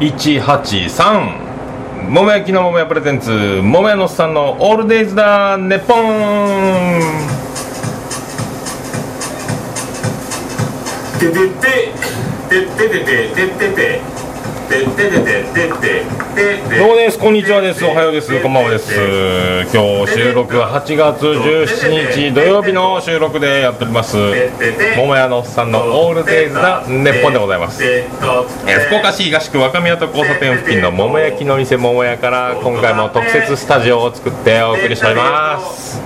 183桃焼きの桃屋プレゼンツ桃屋のおっさんのオールデイズだネッポン。てててててててててててて。どうですこんにちはですおはようですこんばんはです今日収録は8月17日土曜日の収録でやっております桃屋のおっさんのオールデイズだネッポンでございますえー福岡市東区若宮と交差点付近の桃焼きの店桃屋から今回も特設スタジオを作ってお送りしております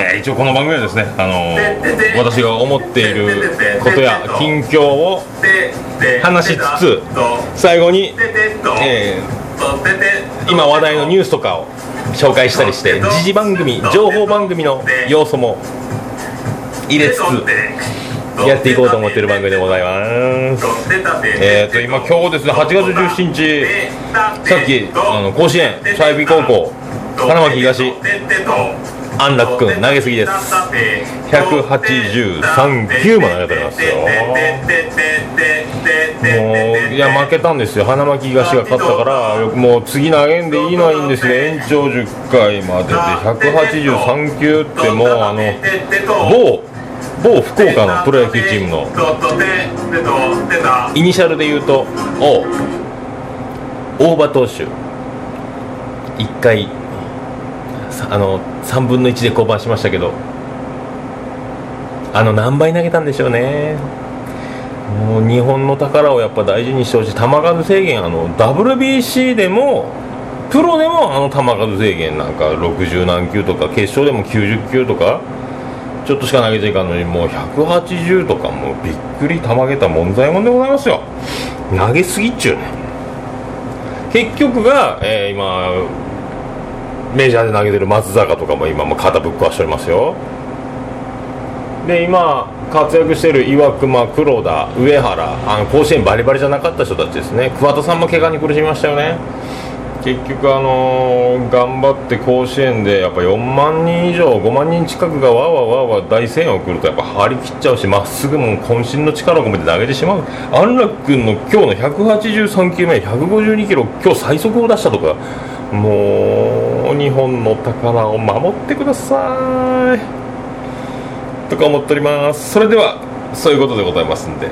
えー一応この番組はですね、あのー私が思っていることや近況を話しつつ最後に、えー今話題のニュースとかを紹介したりして時事番組情報番組の要素も入れつつやっていこうと思ってる番組でございます。えーと今今日ですね8月17日さっきあの甲子園佐伯高校花巻東。安楽君投げすぎです。183球も投げてますよ。もういや負けたんですよ。花巻東が勝ったからもう次投げんでいいのはいいんですよ。延長10回までで183球ってもうあの某某福岡のプロ野球チームの。イニシャルで言うと大場投手。1回あの3分の1で降板しましたけど。あの何倍投げたんでしょうね。もう日本の宝をやっぱ大事にしてほしい。球数制限あの WBC でもプロでもあの球数制限なんか60何球とか決勝でも90球とかちょっとしか投げていかんのにもう180とかもうびっくりたまげた問題もんでございますよ。投げすぎっちゅうね。結局が、えー今メジャーで投げてる松坂とかも今も肩ぶっ壊しておりますよ。で今活躍してる岩隈黒田上原あの甲子園バリバリじゃなかった人たちですね。桑田さんも怪我に苦しみましたよね。結局あのー頑張って甲子園でやっぱ4万人以上5万人近くがわわわわ大声援を送るとやっぱ張り切っちゃうしまっすぐも渾身の力を込めて投げてしまう。安楽君の今日の183球目152キロ今日最速を出したとかもう日本の宝を守ってください。とか思っております。それではそういうことでございますんで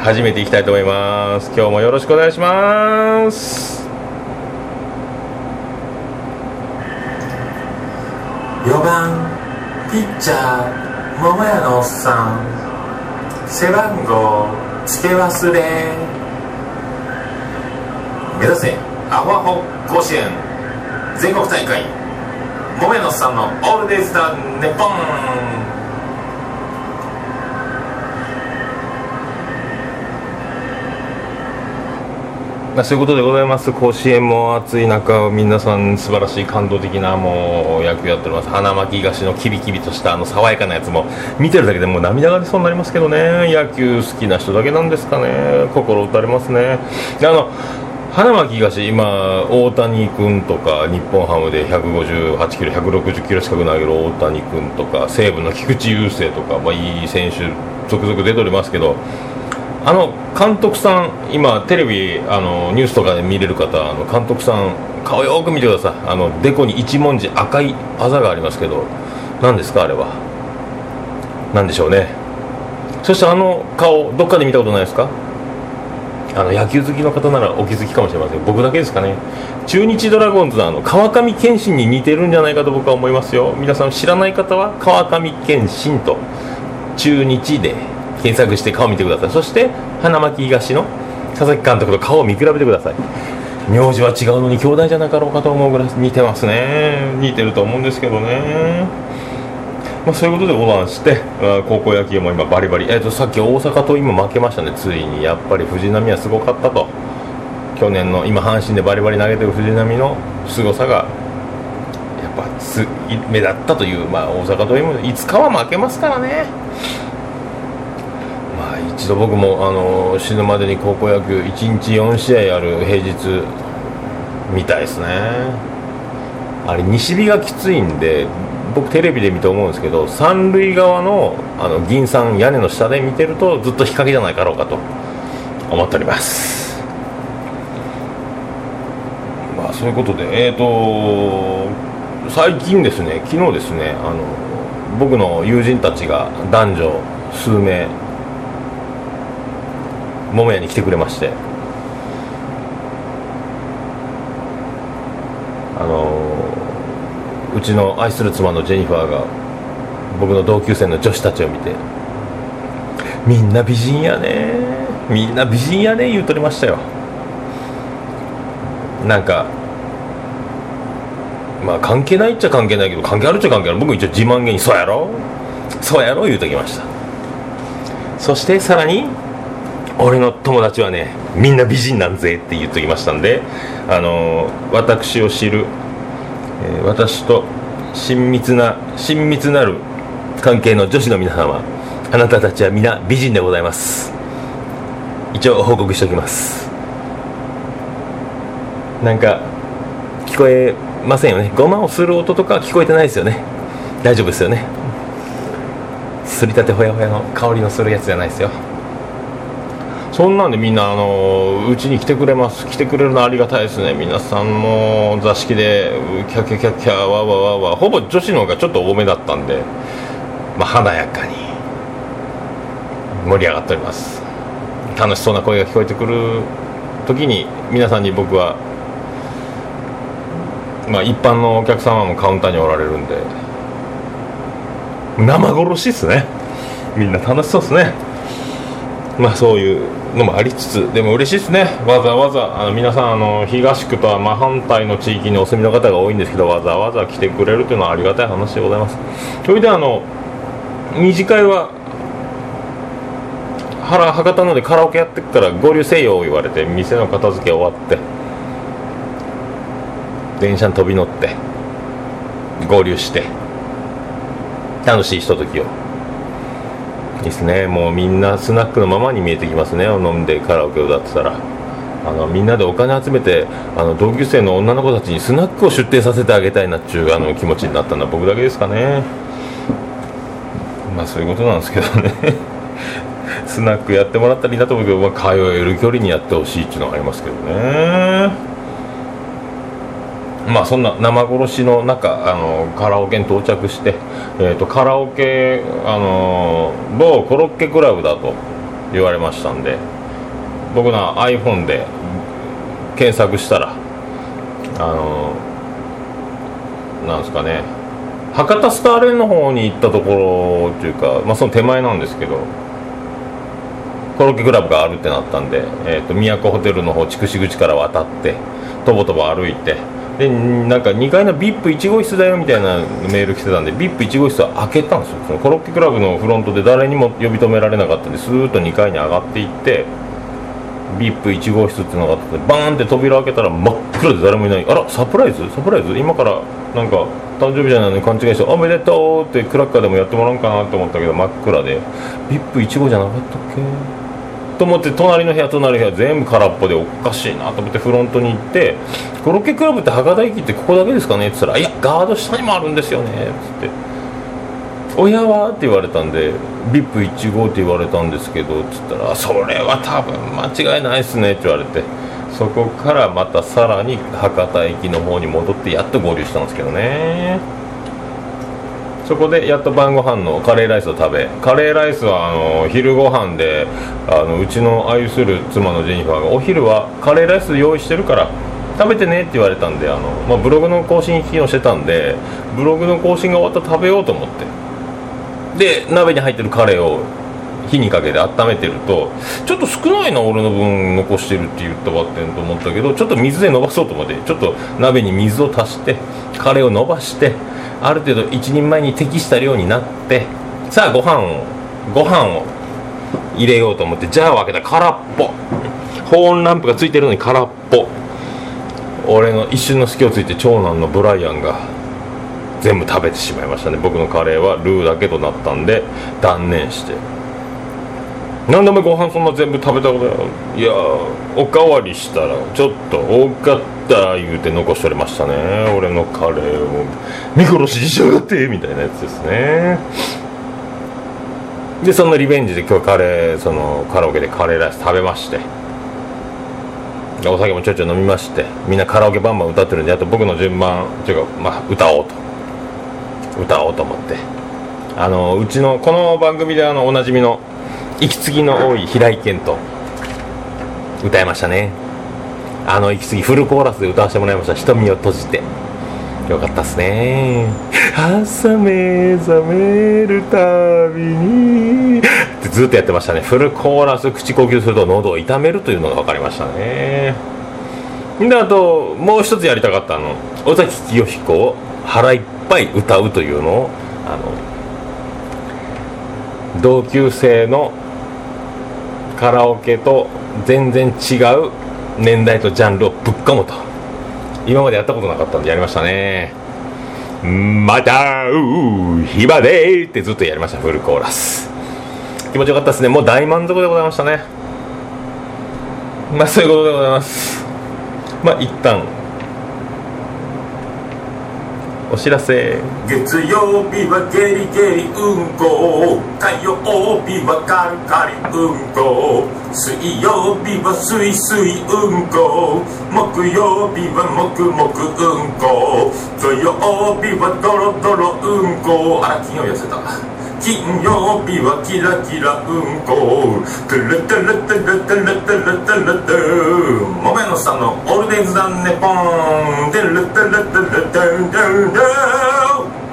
始めていきたいと思います。今日もよろしくお願いします。4番ピッチャー桃屋のおっさん。背番号付け忘れ。目指せアホアホ甲子園。全国大会。桃屋のおっさんのオールデイズだネポン。まあ、そういうことでございます。甲子園も暑い中皆さん素晴らしい感動的なもう野球やっております。花巻東のキビキビとしたあの爽やかなやつも見てるだけでもう涙が出そうになりますけどね。野球好きな人だけなんですかね。心打たれますね。あの花巻東今大谷君とか日本ハムで158キロ160キロ近く投げる大谷君とか西武の菊池雄星とか、まあ、いい選手続々出ておりますけどあの監督さん、今、テレビあのニュースとかで見れる方、あの監督さん、顔よく見てください、あのデコに一文字、赤いあざがありますけど、何ですか、あれは？何でしょうね。そしてあの顔、どっかで見たことないですか？あの野球好きの方ならお気づきかもしれません。僕だけですかね。中日ドラゴンズのあの川上憲伸に似てるんじゃないかと僕は思いますよ。皆さん知らない方は川上憲伸と中日で検索して顔を見てください。そして花巻東の佐々木監督と顔を見比べてください。名字は違うのに兄弟じゃなかろうかと思うぐらい似てますね。似てると思うんですけどね。まあ、そういうことでございまして、あ高校野球も今バリバリ、えー、とさっき大阪と今負けましたね、ついに。やっぱり藤波はすごかったと、去年の今、阪神でバリバリ投げてる藤波の凄さがやっぱつ目立ったという、まあ、大阪というもいつかは負けますからね。まあ、一度僕もあの死ぬまでに高校野球1日4試合ある平日みたいですね。あれ西日がきついんで僕テレビで見て思うんですけど三塁側のあの銀さん屋根の下で見てるとずっと日陰じゃないかろうかと思っております。まあそういうことでえっ、ー、と最近ですね昨日ですねあの僕の友人たちが男女数名桃屋に来てくれましてうちの愛する妻のジェニファーが僕の同級生の女子たちを見て「みんな美人やね。みんな美人やね」言うとりましたよ。なんかまあ関係ないっちゃ関係ないけど関係あるっちゃ関係ある。僕一応自慢げに「そうやろ。そうやろ」言うときました。そしてさらに俺の友達はねみんな美人なんぜって言っときましたんであの私を知る、私と親密な親密なる関係の女子の皆様あなたたちは皆美人でございます。一応報告しておきます。なんか聞こえませんよね。ごまをする音とか聞こえてないですよね。大丈夫ですよね。すりたてほやほやの香りのするやつじゃないですよ。そんなんでみんなあのうちに来てくれます来てくれるのありがたいですね。皆さんも座敷でキャキャキャキャわわわわ。ほぼ女子の方がちょっと多めだったんでまあ華やかに盛り上がっております。楽しそうな声が聞こえてくる時に皆さんに僕はまあ一般のお客様もカウンターにおられるんで生殺しっすね。みんな楽しそうっすね。まあそういうのもありつつでも嬉しいですね。わざわざあの皆さんあの東区とは真反対の地域にお住みの方が多いんですけどわざわざ来てくれるというのはありがたい話でございます。それであの二次会は原博多のでカラオケやってっから合流せよ言われて店の片付け終わって電車に飛び乗って合流して楽しいひとときを。ですね。もうみんなスナックのままに見えてきますね。飲んでカラオケを歌ってたら。あのみんなでお金集めてあの同級生の女の子たちにスナックを出店させてあげたいなっていうあの気持ちになったのは僕だけですかね。まあそういうことなんですけどね。スナックやってもらったらいいなと思うけど、まあ、通える距離にやってほしいっていうのがありますけどね。まあそんな生殺しの中あのカラオケに到着して、えーと、カラオケあの某コロッケクラブだと言われましたんで僕の iPhone で検索したらあのなんですかね博多スターレンの方に行ったところというか、まあ、その手前なんですけどコロッケクラブがあるってなったんで、えーと、都ホテルの方筑紫口から渡ってとぼとぼ歩いてでなんか2階の VIP1 号室だよみたいなメール来てたんで VIP1 号室は開けたんですよ。そのコロッケクラブのフロントで誰にも呼び止められなかったんでスーッと2階に上がっていって VIP1 号室っていうのがあってバーンって扉開けたら真っ暗で誰もいない。あらサプライズ？サプライズ？今からなんか誕生日じゃないのに勘違いして「おめでとう」ってクラッカーでもやってもらおうかなと思ったけど真っ暗で。VIP1 号じゃなかったっけ？と思って隣の部屋隣の部屋全部空っぽでおかしいなと思ってフロントに行って「コロッケクラブって博多駅ってここだけですかね?」って言ったら「いやガード下にもあるんですよね」っつって「親は?」って言われたんで「VIP1 号って言われたんですけど」っつったら「それは多分間違いないっすね」って言われてそこからまたさらに博多駅の方に戻ってやっと合流したんですけどねそこでやっと晩ご飯のカレーライスを食べカレーライスはあの昼ご飯であのうちの愛する妻のジェニファーがお昼はカレーライス用意してるから食べてねって言われたんであの、まあ、ブログの更新機能してたんでブログの更新が終わったら食べようと思って。で鍋に入ってるカレーを火にかけて温めてるとちょっと少ないな俺の分残してるって言ったばってんと思ったけどちょっと水で伸ばそうと思ってちょっと鍋に水を足してカレーを伸ばしてある程度一人前に適した量になってさあご飯をご飯を入れようと思ってじゃあ開けた空っぽ。保温ランプがついてるのに空っぽ。俺の一瞬の隙をついて長男のブライアンが全部食べてしまいましたね。僕のカレーはルーだけとなったんで断念して。何でもご飯そんな全部食べたことないやおかわりしたらちょっと多かった。た言うて残しとれましたね。俺のカレーを。見殺しにしやがってみたいなやつですね。でそのリベンジで今日カレーそのカラオケでカレーライス食べまして。お酒もちょいちょい飲みまして。みんなカラオケバンバン歌ってるんであと僕の順番というか、まあ、歌おうと。歌おうと思って。あのうちのこの番組であのおなじみの息継ぎの多い平井堅と歌いましたね。あの息継ぎフルコーラスで歌わせてもらいました。瞳を閉じて。よかったっすね。朝目覚めるたびに。ってずっとやってましたね。フルコーラス口呼吸すると喉を痛めるというのが分かりましたね。であともう一つやりたかったの。尾崎清彦を腹いっぱい歌うというのをあの同級生のカラオケと全然違う年代とジャンルをぶっかむと。今までやったことなかったんでやりましたね。またうひばでーってずっとやりました。フルコーラス。気持ちよかったですね。もう大満足でございましたね。まあそういうことでございます。まあ一旦お知らせ。月曜日はゲリゲリうんこ。火曜日はカリカリうんこ。水曜日はすいすいうんこ。木曜日はもくもくうんこ。土曜日はドロドロうんこ。あら金曜日忘れた。金曜日はキラキラうんこトゥルトゥルトゥルトゥルトゥルトゥルトゥもめのさんのオールデイズダンネポントゥルトゥルトゥルトゥルトゥルトゥ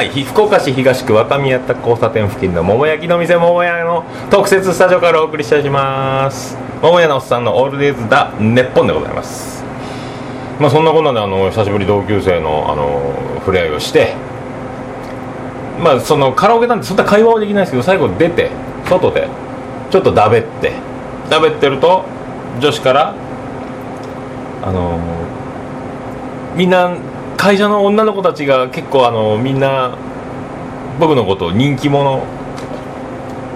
はい、福岡市東区若宮田交差点付近の桃焼きの店桃屋の特設スタジオからお送りしております桃屋のおっさんのオールデイズだネッポンでございますまあそんなこんなであの久しぶり同級生のあの触れ合いをしてまあそのカラオケなんてそんな会話はできないですけど最後出て外でちょっとだべって。だべってると女子からあのみんな会社の女の子たちが結構あのみんな僕のことを人気者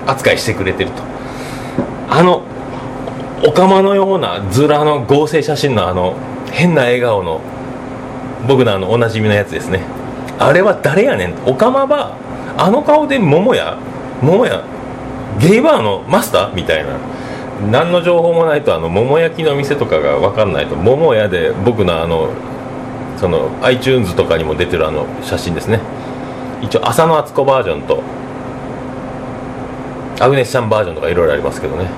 扱いしてくれてると。あのオカマのようなズラの合成写真のあの変な笑顔の僕のあのおなじみのやつですね。あれは誰やねん？オカマはあの顔で桃屋？桃屋？ゲイバーのマスター？みたいな。何の情報もないとあの桃焼きの店とかが分かんないと桃屋で僕のあのその iTunes とかにも出てるあの写真ですね。一応浅野敦子バージョンとアグネスちゃんバージョンとかいろいろありますけどね。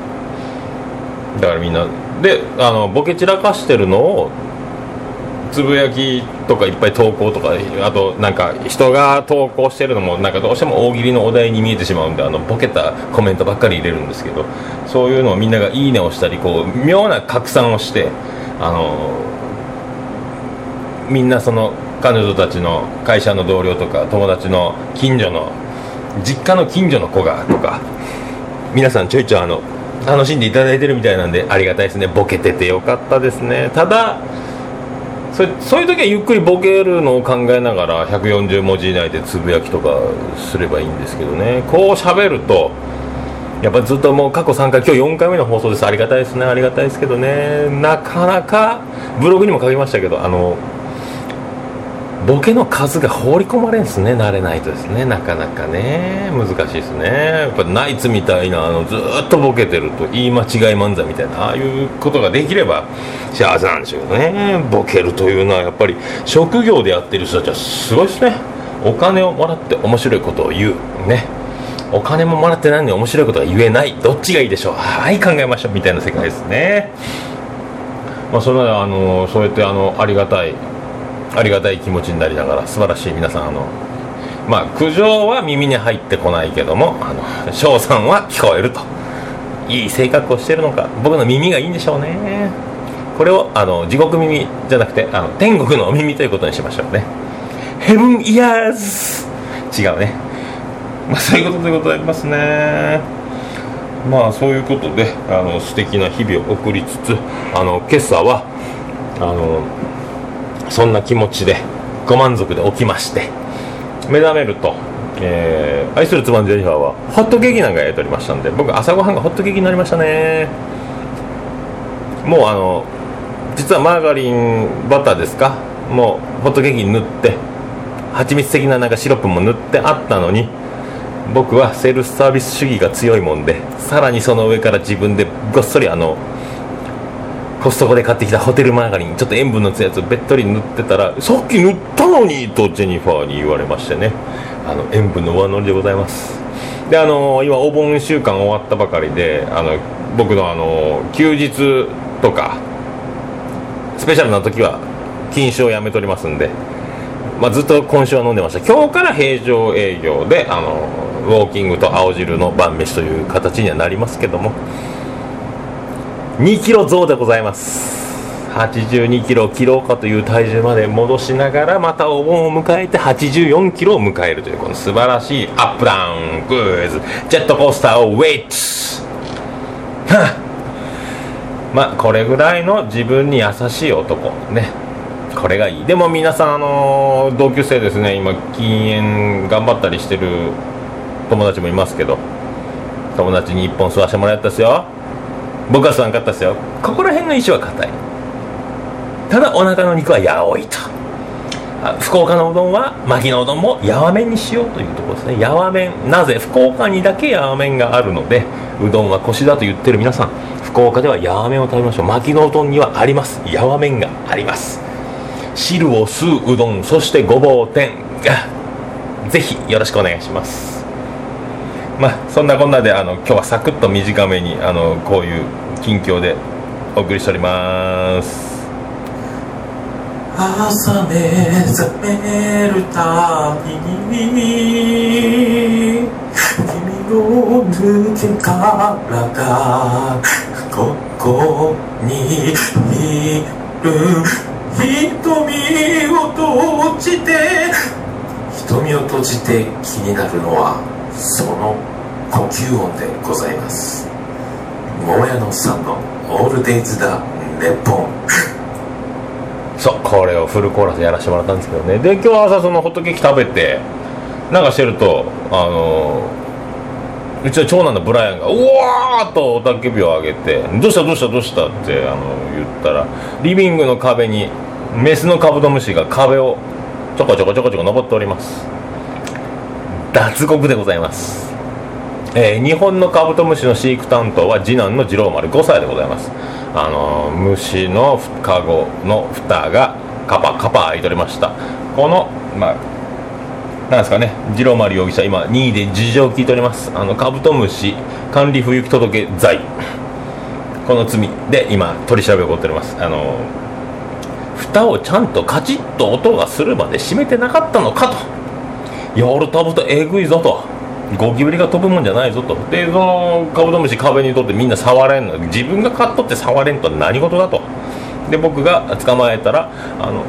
だからみんな。であのボケ散らかしてるのをつぶやきとかいっぱい投稿とかあとなんか人が投稿してるのもなんかどうしても大喜利のお題に見えてしまうんであのボケたコメントばっかり入れるんですけどそういうのをみんなが「いいね」をしたりこう妙な拡散をしてあのみんなその彼女たちの会社の同僚とか友達の近所の実家の近所の子がとか皆さんちょいちょいあの楽しんでいただいてるみたいなんでありがたいですね。ボケててよかったですね。ただそれそういう時はゆっくりボケるのを考えながら140文字以内でつぶやきとかすればいいんですけどね。こう喋るとやっぱずっともう過去3回今日4回目の放送です。ありがたいですね。ありがたいですけどね。なかなかブログにも書きましたけどあのボケの数が放り込まれんですね慣れないとですね。なかなかね。難しいですね。やっぱナイツみたいなあのずっとボケてると言い間違い漫才みたいなああいうことができれば幸せなんでしょうけどね。ボケるというのはやっぱり職業でやってる人たちはすごいですね。お金をもらって面白いことを言う。ね。お金ももらってないのに面白いことが言えない。どっちがいいでしょう。はい考えましょう。みたいな世界ですね。まあそれはあのそうやってあのありがたいありがたい気持ちになりながら素晴らしい皆さんあのまあ苦情は耳に入ってこないけどもあの翔さんは聞こえると。いい性格をしてるのか。僕の耳がいいんでしょうね。これをあの地獄耳じゃなくてあの天国の耳ということにしましょうね。ヘブンイヤーズ違うね。まあそういうことでございますね。まあそういうことであの素敵な日々を送りつつあの今朝はあのそんな気持ちでご満足で起きまして目覚めると、えー愛する妻のジェニファーはホットケーキなんか焼いておりましたんで僕朝ごはんがホットケーキになりましたね。もうあの実はマーガリンバターですか？もうホットケーキに塗って蜂蜜的ななんかシロップも塗ってあったのに僕はセールスサービス主義が強いもんでさらにその上から自分でごっそりあのコストコで買ってきたホテルマーガリンちょっと塩分の強いやつをべっとり塗ってたらさっき塗ったのにとジェニファーに言われましてね。あの塩分の上乗りでございます。であの今お盆週間終わったばかりであの僕のあの休日とかスペシャルな時は禁酒をやめておりますんで、まあ、ずっと今週は飲んでました。今日から平常営業であのウォーキングと青汁の晩飯という形にはなりますけども。2キロ増でございます。82キロ切ろうかという体重まで戻しながらまたお盆を迎えて84キロを迎えるというこの素晴らしいアップダウン。グーズジェットコースターをウェイトはあまあこれぐらいの自分に優しい男。ね。これがいい。でも皆さんあの同級生ですね。今禁煙頑張ったりしてる友達もいますけど。友達に1本吸わせてもらったっすよ。僕は吸わんかったっすよ。ここら辺の石は硬い。ただお腹の肉はやおいと。福岡のうどんは牧のうどんもやわ麺にしようというところですね。やわ麺なぜ？福岡にだけやわ麺があるのでうどんは腰だと言ってる皆さん。福岡ではやわ麺を食べましょう。牧のうどんにはあります。やわ麺があります。汁を吸ううどんそしてごぼう天。がぜひよろしくお願いします。まあそんなこんなであの今日はサクッと短めにあのこういう近況でお送りしております。朝目覚めるたびに君の抜け殻がここにいる瞳を閉じて瞳を閉じて気になるのはその呼吸音でございます桃屋のさんの「オールデイズ・だネポン」そうこれをフルコーラスやらせてもらったんですけどねで今日朝そのホットケーキ食べてなんかしてるとあのうちの長男のブライアンが「うわー!」と雄たけびを上げて「どうしたどうしたどうした?」ってあの言ったらリビングの壁にメスのカブトムシが壁をちょこちょこちょこちょこ登っております脱獄でございます。えー日本のカブトムシの飼育担当は次男の次郎丸5歳でございます。あのー虫のカゴの蓋がカパカパ開いておりました。このまあなんですかね次郎丸容疑者今任意で事情を聞いております。あのカブトムシ管理不行き届罪。この罪で今取り調べを起こっております。あの蓋をちゃんとカチッと音がするまで閉めてなかったのかと。や俺タブとえぐいぞと。ゴキブリが飛ぶもんじゃないぞと。でそのカブトムシ壁にとってみんな触れんの。自分が買っとって触れんとは何事だと。で僕が捕まえたらあの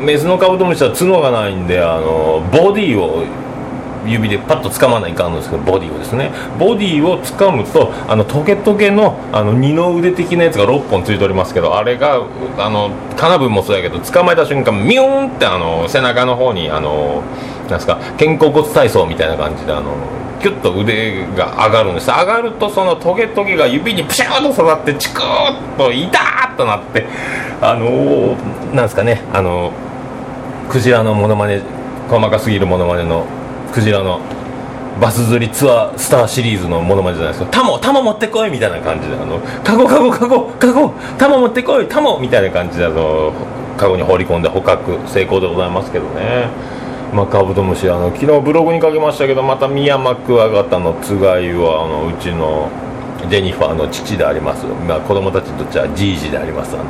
メスのカブトムシは角がないんであのボディを指でパッと掴まないかんのですけどボディをですね。ボディを掴むとあのトゲトゲのあの二の腕的なやつが6本ついておりますけどあれがあのカナブンもそうやけど捕まえた瞬間ミューンってあの背中の方にあのなんすか肩甲骨体操みたいな感じであのキュッと腕が上がるんです。上がるとそのトゲトゲが指にプシャーと刺さってチクッと痛ーっとなってあのなんですかねあのクジラのモノマネ細かすぎるモノマネのクジラのバス釣りツアースターシリーズのモノマネじゃないですか。タモタモ持ってこい！みたいな感じで。あのカゴカゴカゴカゴ！タモ持ってこい！タモ！みたいな感じであのカゴに放り込んで捕獲成功でございますけどね。まあ、カブトムシあの昨日ブログに書きましたけどまたミヤマクワガタのつがいはあのうちのジェニファーの父であります、まあ、子供たちにとってはじいじであります。あの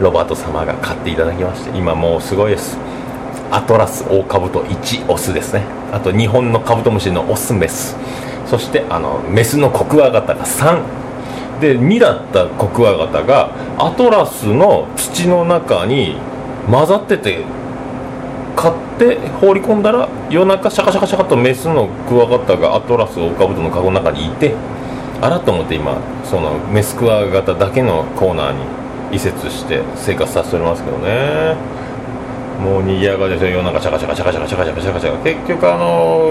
ロバート様が買っていただきまして今もうすごいです。アトラスオオカブト1オスですね。あと日本のカブトムシのオスメス。そしてあのメスのコクワガタが3で2だったコクワガタがアトラスの土の中に混ざってて買って放り込んだら夜中シャカシャカシャカとメスのクワガタがアトラスオオカブトのカゴの中にいてあらと思って今そのメスクワガタだけのコーナーに移設して生活させておりますけどね。もう賑やかですよ。夜中シャカシャカシャカシャカシャカシャカシャカシャカ結局あの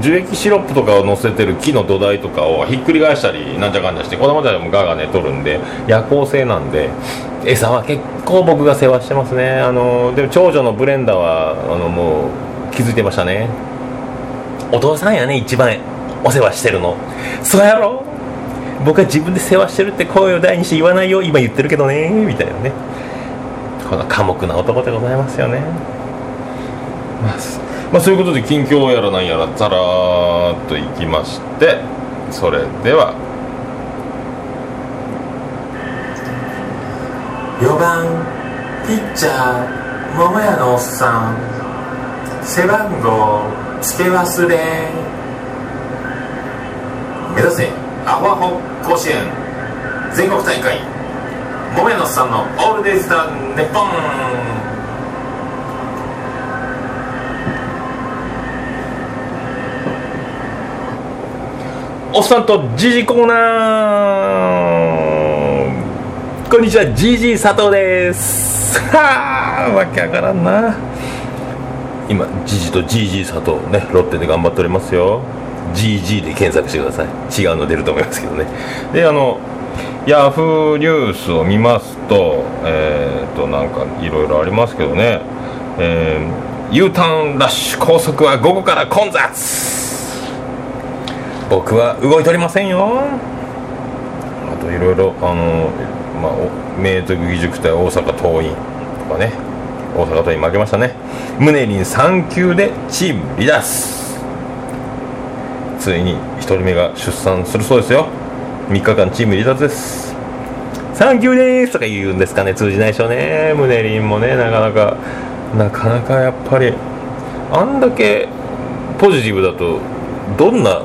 樹液シロップとかを乗せてる木の土台とかをひっくり返したりなんじゃかんじゃして子供たちもガーガー寝とるんで夜行性なんで餌は結構僕が世話してますね。あのでも長女のブレンダーはあのもう気づいてましたね。お父さんやね一番お世話してるの。そうやろ。僕は自分で世話してるって声を大にして言わないよ今言ってるけどね。みたいなね。この寡黙な男でございますよね。まあ、まあ、そういうことで近況やらなんやらざらーっといきましてそれでは。4番ピッチャー桃屋のおっさん。背番号付け忘れ。目指せアホアホ甲子園。全国大会桃屋のおっさんのオールデイズ・ザ・ネポン。おっさんとジジコーナー。こんにちはジジ佐藤です。はあわけわからんな。今ジジとジジ佐藤ねロッテで頑張っておりますよ。GG で検索してください。違うの出ると思いますけどね。であのヤフーニュースを見ますとえ、ー、となんかいろいろありますけどね。えー、U ターンラッシュ高速は午後から混雑。僕は動いておりませんよ。あといろいろあの、まあ、明徳義塾対大阪桐蔭とかね。大阪桐蔭負けましたね。ムネリン3球でチーム離脱。ついに1人目が出産するそうですよ。3日間チーム離脱です。3球ですとか言うんですかね。通じないでしょうね。ムネリンもねなかなか。なかなかやっぱり。あんだけポジティブだとどんな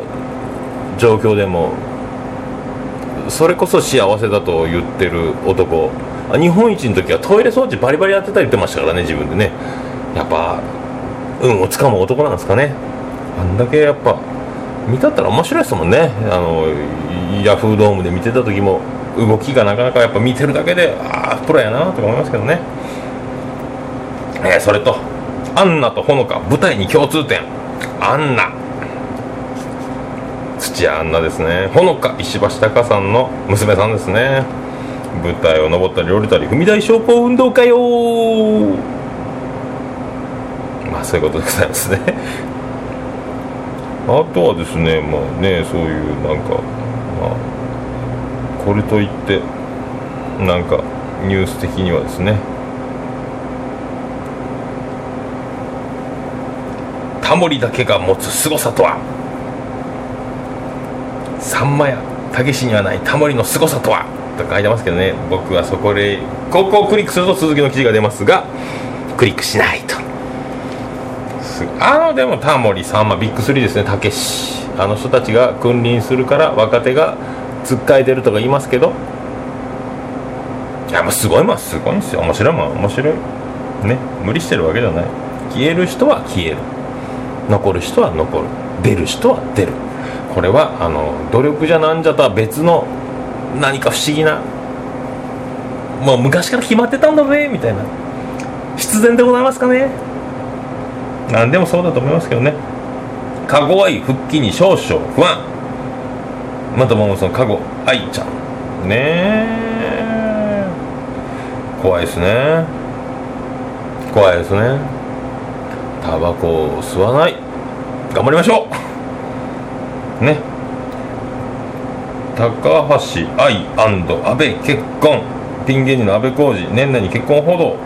状況でもそれこそ幸せだと言ってる男。日本一の時はトイレ掃除バリバリやってた言ってましたからね自分でね。やっぱ運をつかむ男なんですかね。あんだけやっぱ見たったら面白いですもんね。あのヤフードームで見てた時も動きがなかなかやっぱ見てるだけでああプロやなと思いますけどね。えー、それとアンナとほのか舞台に共通点。アンナ。土屋アンナですね。ほのか石橋貴さんの娘さんですね。舞台を登ったり降りたり踏み台昇降運動会よまあそういうことでございますね。あとはですねまあねそういうなんかまあこれといってなんかニュース的にはですね。タモリだけが持つ凄さとは。さんまやたけしにはないタモリの凄さとは。と書いてますけどね。僕はそこでここをクリックすると続きの記事が出ますがクリックしないと。あのでもタモリさんまビッグ3ですねたけし。あの人たちが君臨するから若手がつっかえてるとか言いますけどいやもうすごいもんすごいんですよ。面白いもん面白い。ね無理してるわけじゃない。消える人は消える。残る人は残る。出る人は出る。これはあの努力じゃなんじゃとは別の何か不思議なもう昔から決まってたんだぜみたいな。必然でございますかね。何でもそうだと思いますけどね。かご愛復帰に少々不安。またもそのかご愛ちゃん。ねえ。怖いですね。怖いですね。タバコを吸わない。頑張りましょう。ね。高橋愛安倍結婚。ピン芸人の安倍浩二年内に結婚報道。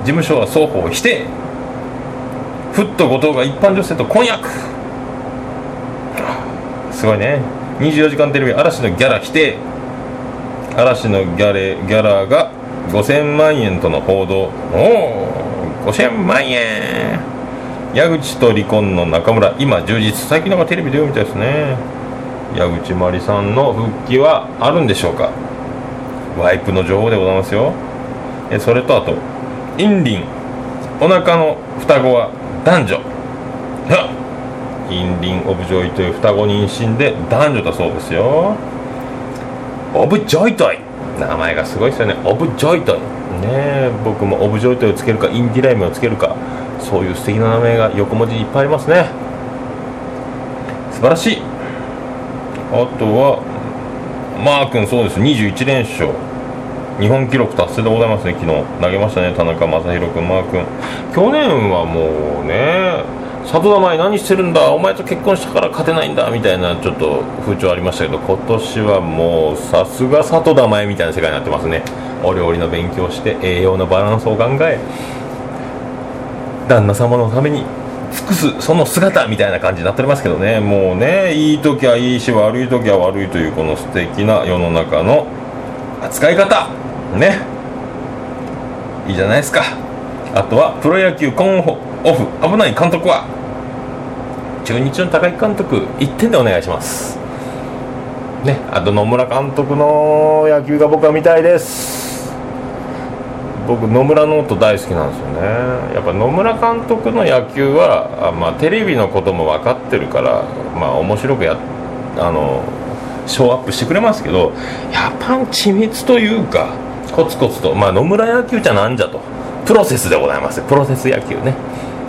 事務所は双方否定。フット後藤が一般女性と婚約。すごいね。24時間テレビ嵐のギャラ否定嵐のギャレギャラが5000万円との報道。おお5000万円。矢口と離婚の中村。今充実。最近なんかテレビ出るみたいですね。矢口真理さんの復帰はあるんでしょうか。ワイプの情報でございますよ。えそれとあとインリン。お腹の双子は男女。インリン・オブ・ジョイトイ双子妊娠で男女だそうですよ。オブ・ジョイトイ名前がすごいですよね。オブ・ジョイトイね僕もオブ・ジョイトイをつけるかインディライムをつけるかそういう素敵な名前が横文字いっぱいありますね。素晴らしい。あとはマー君そうです。21連勝。日本記録達成でございますね。昨日投げましたね田中将大君マー君。去年はもうね里田舞何してるんだ？お前と結婚したから勝てないんだ？みたいなちょっと風潮ありましたけど今年はもうさすが里田舞みたいな世界になってますね。お料理の勉強して栄養のバランスを考え旦那様のために尽くすその姿みたいな感じになっておりますけどね。もうねいい時はいいし悪い時は悪いというこの素敵な世の中の扱い方。ね。いいじゃないですか。あとはプロ野球コンオフ。危ない監督は中日の高木監督1点でお願いします。ねあと野村監督の野球が僕は見たいです。僕野村ノート大好きなんですよね。やっぱ野村監督の野球はあ、まあ、テレビのことも分かってるからまあ面白くやあのショーアップしてくれますけどやっぱ緻密というかコツコツとまあ野村野球じゃなんじゃと。プロセスでございます。プロセス野球ね。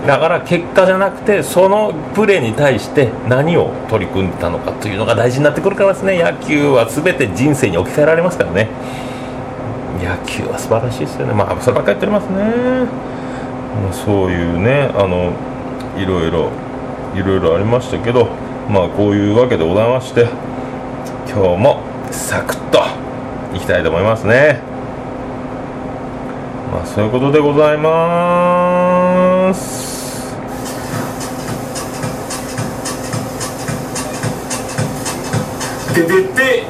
だから結果じゃなくてそのプレーに対して何を取り組んでたのかというのが大事になってくるからですね。野球は全て人生に置き換えられますからね。野球は素晴らしいですよね。まあそればっかり言っておりますね、まあ、そういうねあのいろいろいろいろありましたけどまあこういうわけでございまして今日もサクッといきたいと思いますね。まあそういうことでございます。ててて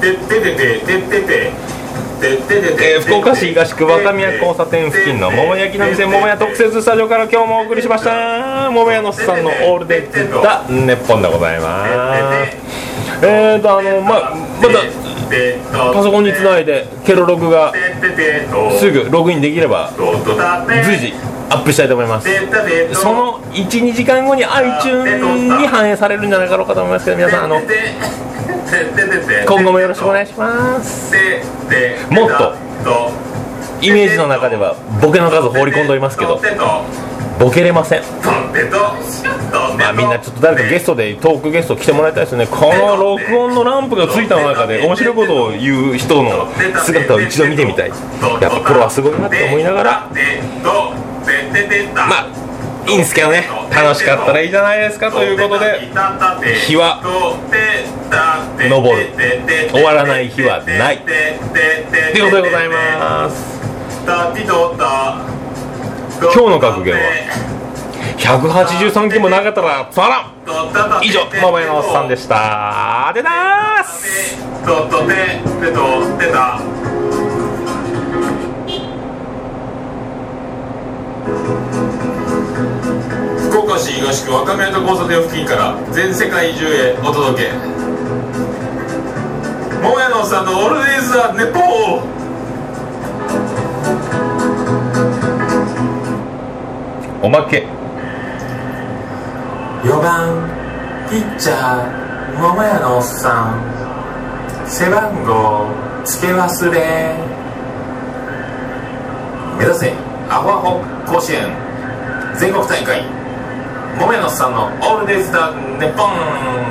てててててててえー福岡市東区若宮交差点付近の桃焼きの店桃屋特設スタジオから今日もお送りしました桃屋のおっさんのオールデイズ・ザ・ネッポンでございますえーとあのままだパソコンにつないでケロログがすぐログインできれば随時アップしたいと思います。その12時間後に iTunes に反映されるんじゃないかろうかと思いますけど皆さんあの今後もよろしくお願いしますもっとイメージの中ではボケの数放り込んでおりますけどボケれませんまあみんなちょっと誰かゲストでトークゲスト来てもらいたいですねこの録音のランプがついた中で面白いことを言う人の姿を一度見てみたいやっぱプロはすごいなって思いながらまあいいんですけどね。楽しかったらいいじゃないですかということで日は昇る。終わらない日はない。ということでございます。今日の格言は183キもなかったらつまらん以上桃屋のおっさんでした。でなーす。市東区若宮と交差点付近から全世界中へお届け。桃屋のおっさんのオールデイズ・ザ・ネポー。おまけ。4番ピッチャー桃屋のおっさん。背番号付け忘れ。目指せアホアホ甲子園。全国大会桃屋のおっさんのオールデイズ・ザ・ネッポン。